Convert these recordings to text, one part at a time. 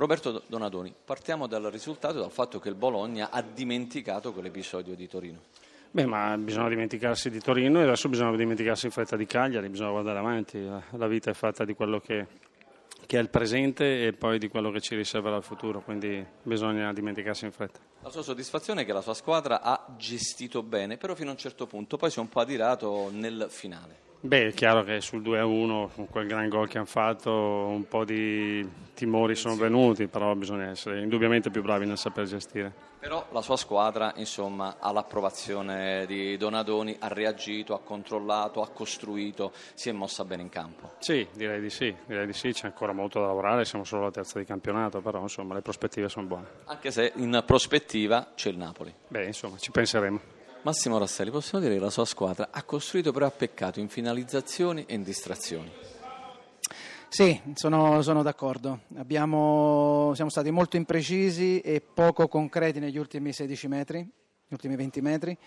Roberto Donadoni, partiamo dal risultato, dal fatto che il Bologna ha dimenticato quell'episodio di Torino. Beh, ma bisogna dimenticarsi di Torino e adesso bisogna dimenticarsi in fretta di Cagliari, bisogna guardare avanti. La vita è fatta di quello che, che è il presente e poi di quello che ci riserverà il futuro, quindi bisogna dimenticarsi in fretta. La sua soddisfazione è che la sua squadra ha gestito bene, però fino a un certo punto, poi si è un po' adirato nel finale. Beh, è chiaro che sul 2-1, con quel gran gol che hanno fatto, un po' di timori sono venuti, però bisogna essere indubbiamente più bravi nel saper gestire. Però la sua squadra, insomma, ha l'approvazione di Donadoni, ha reagito, ha controllato, ha costruito, si è mossa bene in campo. Sì, direi di sì, direi di sì, c'è ancora molto da lavorare, siamo solo alla terza di campionato, però insomma le prospettive sono buone. Anche se in prospettiva c'è il Napoli. Beh, insomma, ci penseremo. Massimo Rasselli, possiamo dire che la sua squadra ha costruito però ha peccato in finalizzazioni e in distrazioni. Sì, sono, sono d'accordo. Abbiamo, siamo stati molto imprecisi e poco concreti negli ultimi 16 metri, gli ultimi 20 metri,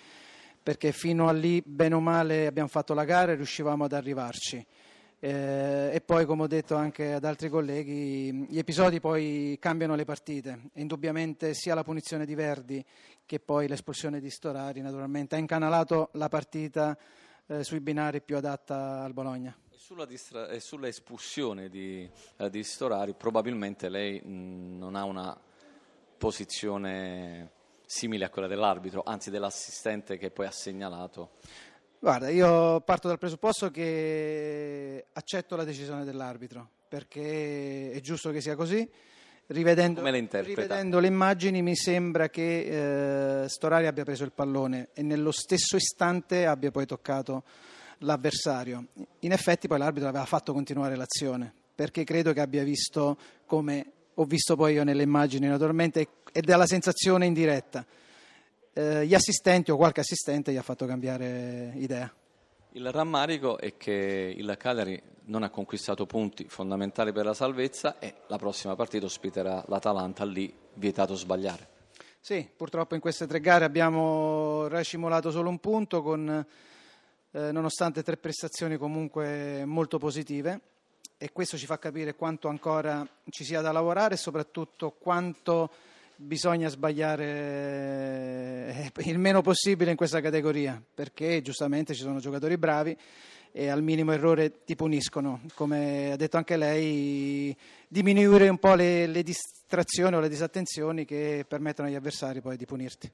perché fino a lì, bene o male, abbiamo fatto la gara e riuscivamo ad arrivarci. Eh, e poi, come ho detto anche ad altri colleghi, gli episodi poi cambiano le partite. Indubbiamente sia la punizione di Verdi che poi l'espulsione di Storari naturalmente ha incanalato la partita eh, sui binari più adatta al Bologna. E sulla, distra- e sulla espulsione di, eh, di, Storari probabilmente lei mh, non ha una posizione simile a quella dell'arbitro, anzi dell'assistente che poi ha segnalato. Guarda, io parto dal presupposto che accetto la decisione dell'arbitro, perché è giusto che sia così. Rivedendo, le, rivedendo le immagini mi sembra che eh, Storari abbia preso il pallone e nello stesso istante abbia poi toccato l'avversario. In effetti poi l'arbitro aveva fatto continuare l'azione, perché credo che abbia visto come ho visto poi io nelle immagini naturalmente ed è la sensazione indiretta eh, gli assistenti o qualche assistente gli ha fatto cambiare idea. Il rammarico è che il Cagliari non ha conquistato punti fondamentali per la salvezza e la prossima partita ospiterà l'Atalanta, lì vietato sbagliare. Sì, purtroppo in queste tre gare abbiamo racimolato solo un punto, con, eh, nonostante tre prestazioni comunque molto positive e questo ci fa capire quanto ancora ci sia da lavorare e soprattutto quanto bisogna sbagliare eh, il meno possibile in questa categoria, perché giustamente ci sono giocatori bravi e al minimo errore ti puniscono. Come ha detto anche lei, diminuire un po' le, le distrazioni o le disattenzioni che permettono agli avversari poi di punirti.